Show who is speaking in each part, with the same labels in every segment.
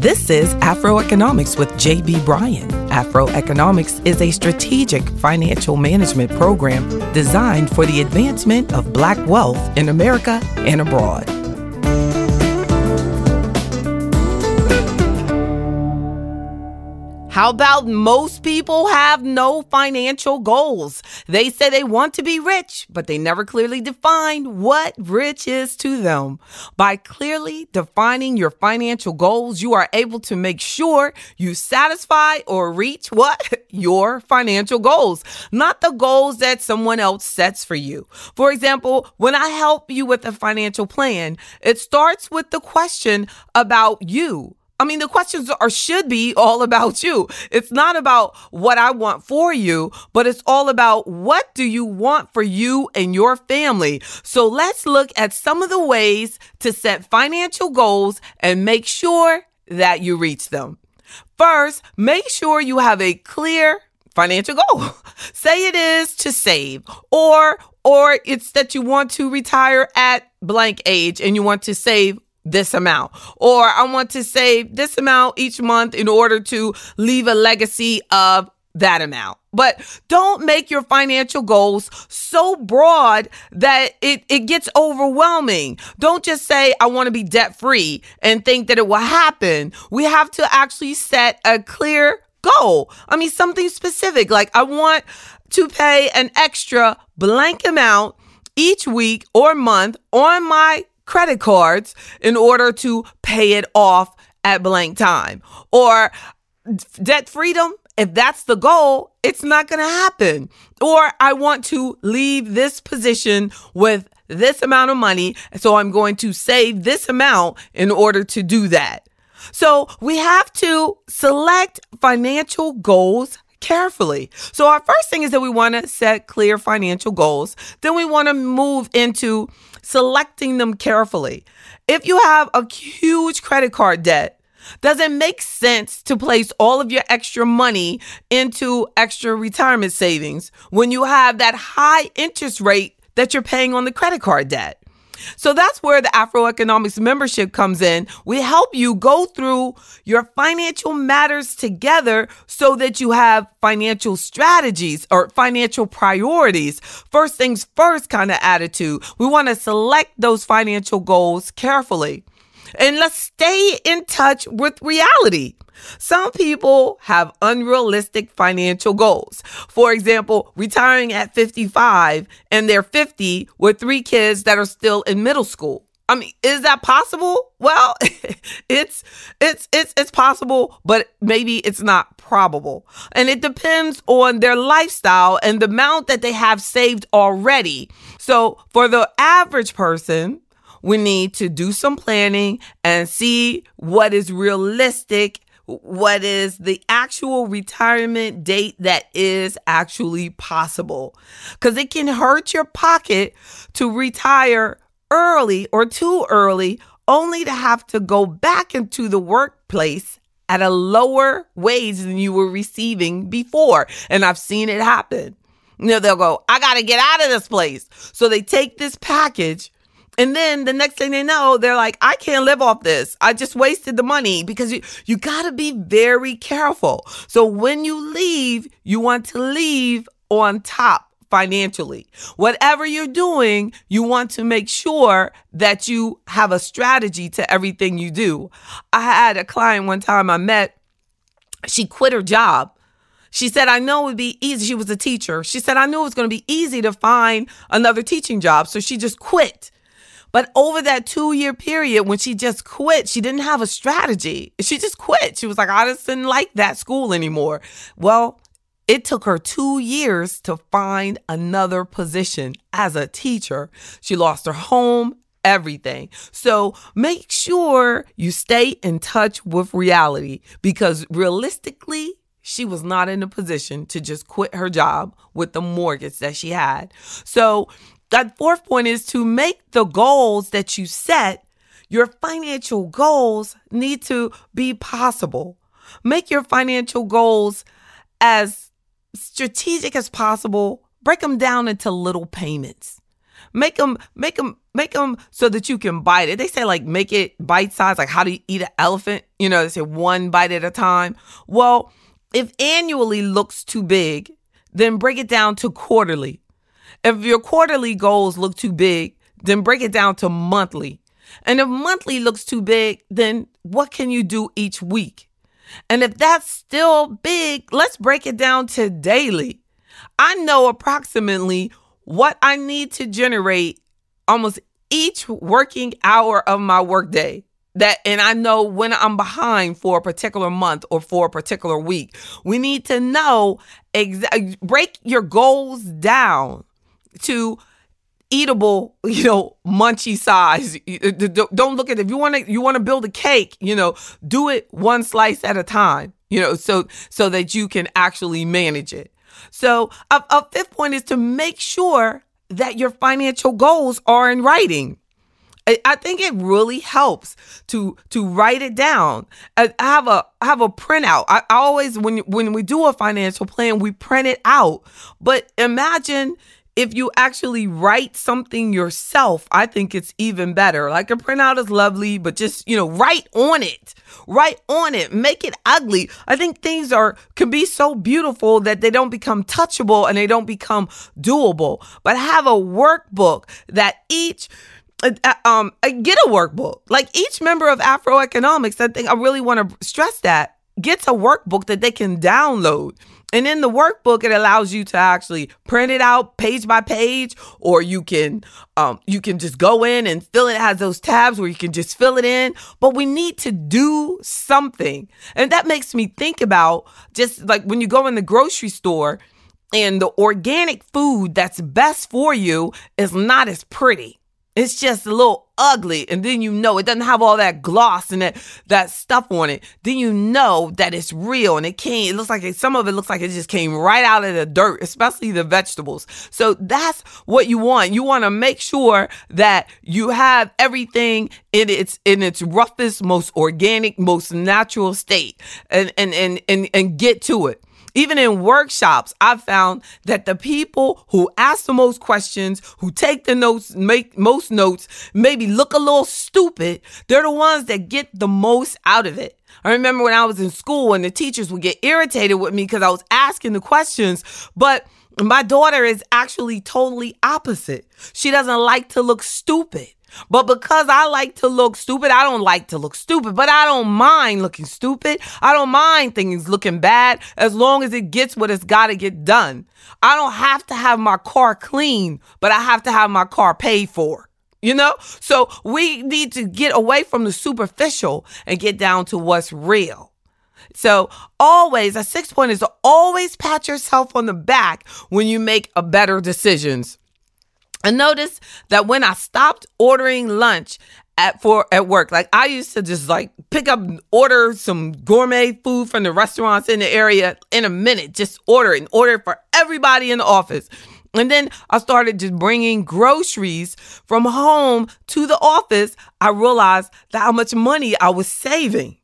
Speaker 1: This is Afroeconomics with JB Bryan. Afroeconomics is a strategic financial management program designed for the advancement of black wealth in America and abroad. How about most people have no financial goals? They say they want to be rich, but they never clearly define what rich is to them. By clearly defining your financial goals, you are able to make sure you satisfy or reach what? Your financial goals, not the goals that someone else sets for you. For example, when I help you with a financial plan, it starts with the question about you. I mean, the questions are should be all about you. It's not about what I want for you, but it's all about what do you want for you and your family. So let's look at some of the ways to set financial goals and make sure that you reach them. First, make sure you have a clear financial goal. Say it is to save or or it's that you want to retire at blank age and you want to save this amount, or I want to save this amount each month in order to leave a legacy of that amount. But don't make your financial goals so broad that it, it gets overwhelming. Don't just say, I want to be debt free and think that it will happen. We have to actually set a clear goal. I mean, something specific. Like, I want to pay an extra blank amount each week or month on my credit cards in order to pay it off at blank time. Or debt freedom, if that's the goal, it's not going to happen. Or I want to leave this position with this amount of money. So I'm going to save this amount in order to do that. So we have to select financial goals carefully. So our first thing is that we want to set clear financial goals. Then we want to move into selecting them carefully. If you have a huge credit card debt, does it make sense to place all of your extra money into extra retirement savings when you have that high interest rate that you're paying on the credit card debt? So that's where the Afroeconomics membership comes in. We help you go through your financial matters together so that you have financial strategies or financial priorities. First things first kind of attitude. We want to select those financial goals carefully. And let's stay in touch with reality. Some people have unrealistic financial goals. For example, retiring at 55 and they're 50 with three kids that are still in middle school. I mean, is that possible? Well, it's it's it's it's possible, but maybe it's not probable. And it depends on their lifestyle and the amount that they have saved already. So, for the average person, we need to do some planning and see what is realistic what is the actual retirement date that is actually possible. Because it can hurt your pocket to retire early or too early, only to have to go back into the workplace at a lower wage than you were receiving before. And I've seen it happen. You know, they'll go, I got to get out of this place. So they take this package and then the next thing they know, they're like, I can't live off this. I just wasted the money because you, you got to be very careful. So when you leave, you want to leave on top financially. Whatever you're doing, you want to make sure that you have a strategy to everything you do. I had a client one time I met, she quit her job. She said, I know it would be easy. She was a teacher. She said, I knew it was going to be easy to find another teaching job. So she just quit. But over that two year period, when she just quit, she didn't have a strategy. She just quit. She was like, I just didn't like that school anymore. Well, it took her two years to find another position as a teacher. She lost her home everything. So make sure you stay in touch with reality because realistically, she was not in a position to just quit her job with the mortgage that she had. So that fourth point is to make the goals that you set, your financial goals need to be possible. Make your financial goals as strategic as possible. Break them down into little payments. Make them, make them, make them so that you can bite it. They say like make it bite size, like how do you eat an elephant? You know, they say one bite at a time. Well, if annually looks too big, then break it down to quarterly. If your quarterly goals look too big, then break it down to monthly. And if monthly looks too big, then what can you do each week? And if that's still big, let's break it down to daily. I know approximately what I need to generate almost each working hour of my workday. That and I know when I'm behind for a particular month or for a particular week. We need to know exactly break your goals down to eatable, you know, munchy size. Uh, don't look at it. if you want to you want to build a cake, you know, do it one slice at a time, you know, so so that you can actually manage it. So a, a fifth point is to make sure that your financial goals are in writing. I think it really helps to to write it down. I have a I have a printout. I, I always when when we do a financial plan, we print it out. But imagine if you actually write something yourself, I think it's even better. Like a printout is lovely, but just, you know, write on it. Write on it. Make it ugly. I think things are can be so beautiful that they don't become touchable and they don't become doable. But have a workbook that each uh, uh um uh, get a workbook. Like each member of Afroeconomics, I think I really want to stress that gets a workbook that they can download and in the workbook, it allows you to actually print it out page by page, or you can um, you can just go in and fill it. it. Has those tabs where you can just fill it in. But we need to do something, and that makes me think about just like when you go in the grocery store, and the organic food that's best for you is not as pretty. It's just a little ugly. And then you know it doesn't have all that gloss and that, that stuff on it. Then you know that it's real and it came, it looks like it, some of it looks like it just came right out of the dirt, especially the vegetables. So that's what you want. You want to make sure that you have everything in its, in its roughest, most organic, most natural state and, and, and, and, and get to it. Even in workshops, I've found that the people who ask the most questions, who take the notes, make most notes, maybe look a little stupid, they're the ones that get the most out of it. I remember when I was in school and the teachers would get irritated with me because I was asking the questions, but my daughter is actually totally opposite. She doesn't like to look stupid. But because I like to look stupid, I don't like to look stupid, but I don't mind looking stupid. I don't mind things looking bad as long as it gets what it's got to get done. I don't have to have my car clean, but I have to have my car paid for. You know? So we need to get away from the superficial and get down to what's real. So always, a six point is to always pat yourself on the back when you make a better decisions. I noticed that when I stopped ordering lunch at for at work, like I used to just like pick up order some gourmet food from the restaurants in the area in a minute, just order and order for everybody in the office. And then I started just bringing groceries from home to the office. I realized that how much money I was saving.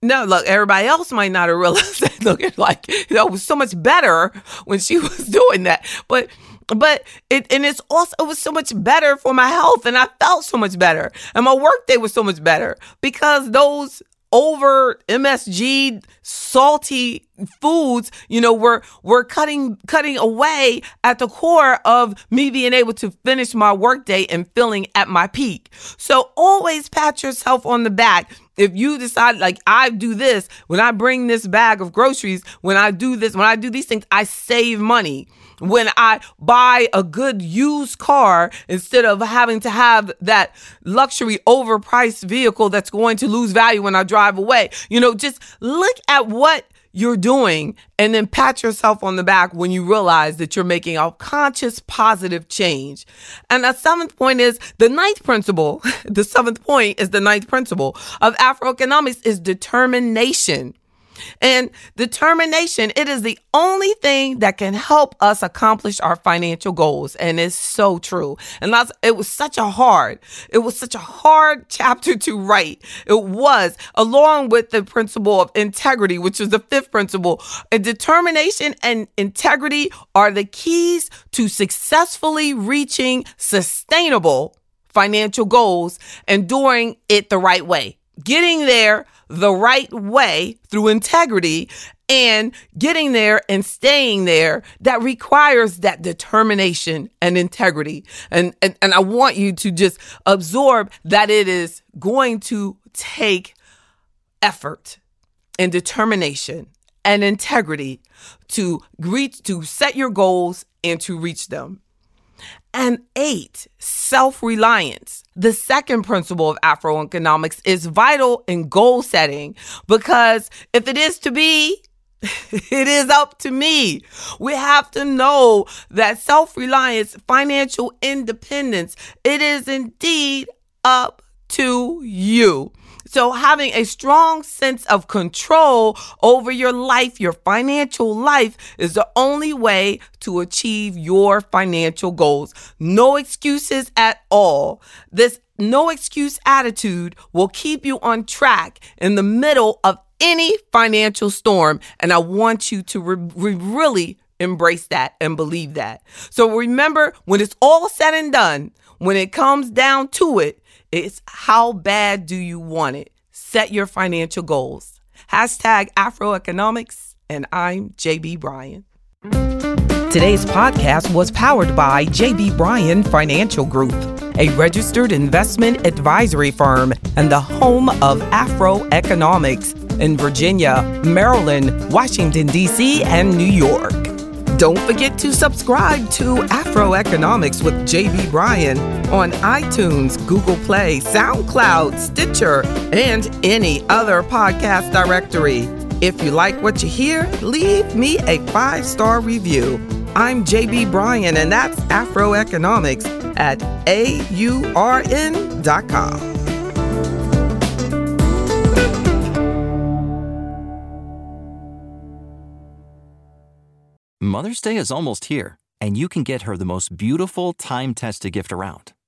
Speaker 1: No, look, everybody else might not have realized that. Look, it's like, it was so much better when she was doing that. But but it and it's also it was so much better for my health and I felt so much better and my workday was so much better because those over MSG salty foods, you know, were were cutting cutting away at the core of me being able to finish my workday and feeling at my peak. So always pat yourself on the back if you decide like I do this, when I bring this bag of groceries, when I do this, when I do these things, I save money when I buy a good used car instead of having to have that luxury overpriced vehicle that's going to lose value when I drive away. You know, just look at what you're doing and then pat yourself on the back when you realize that you're making a conscious positive change. And the seventh point is the ninth principle. the seventh point is the ninth principle of Afroeconomics is determination. And determination, it is the only thing that can help us accomplish our financial goals. And it's so true. And that's, it was such a hard, it was such a hard chapter to write. It was, along with the principle of integrity, which is the fifth principle. And determination and integrity are the keys to successfully reaching sustainable financial goals and doing it the right way. Getting there the right way through integrity and getting there and staying there that requires that determination and integrity. And, and, and I want you to just absorb that it is going to take effort and determination and integrity to reach, to set your goals and to reach them. And eight, self reliance. The second principle of Afroeconomics is vital in goal setting because if it is to be, it is up to me. We have to know that self reliance, financial independence, it is indeed up to you. So having a strong sense of control over your life, your financial life is the only way to achieve your financial goals. No excuses at all. This no excuse attitude will keep you on track in the middle of any financial storm. And I want you to re- really embrace that and believe that. So remember, when it's all said and done, when it comes down to it, it's how bad do you want it? Set your financial goals. Hashtag Afroeconomics, and I'm JB Bryan. Today's podcast was powered by JB Bryan Financial Group, a registered investment advisory firm and the home of Afroeconomics in Virginia, Maryland, Washington, D.C., and New York. Don't forget to subscribe to Afroeconomics with JB Bryan on iTunes, Google Play, SoundCloud, Stitcher, and any other podcast directory. If you like what you hear, leave me a five star review. I'm JB Bryan, and that's Afroeconomics at AURN.com.
Speaker 2: Mother's Day is almost here, and you can get her the most beautiful time tested gift around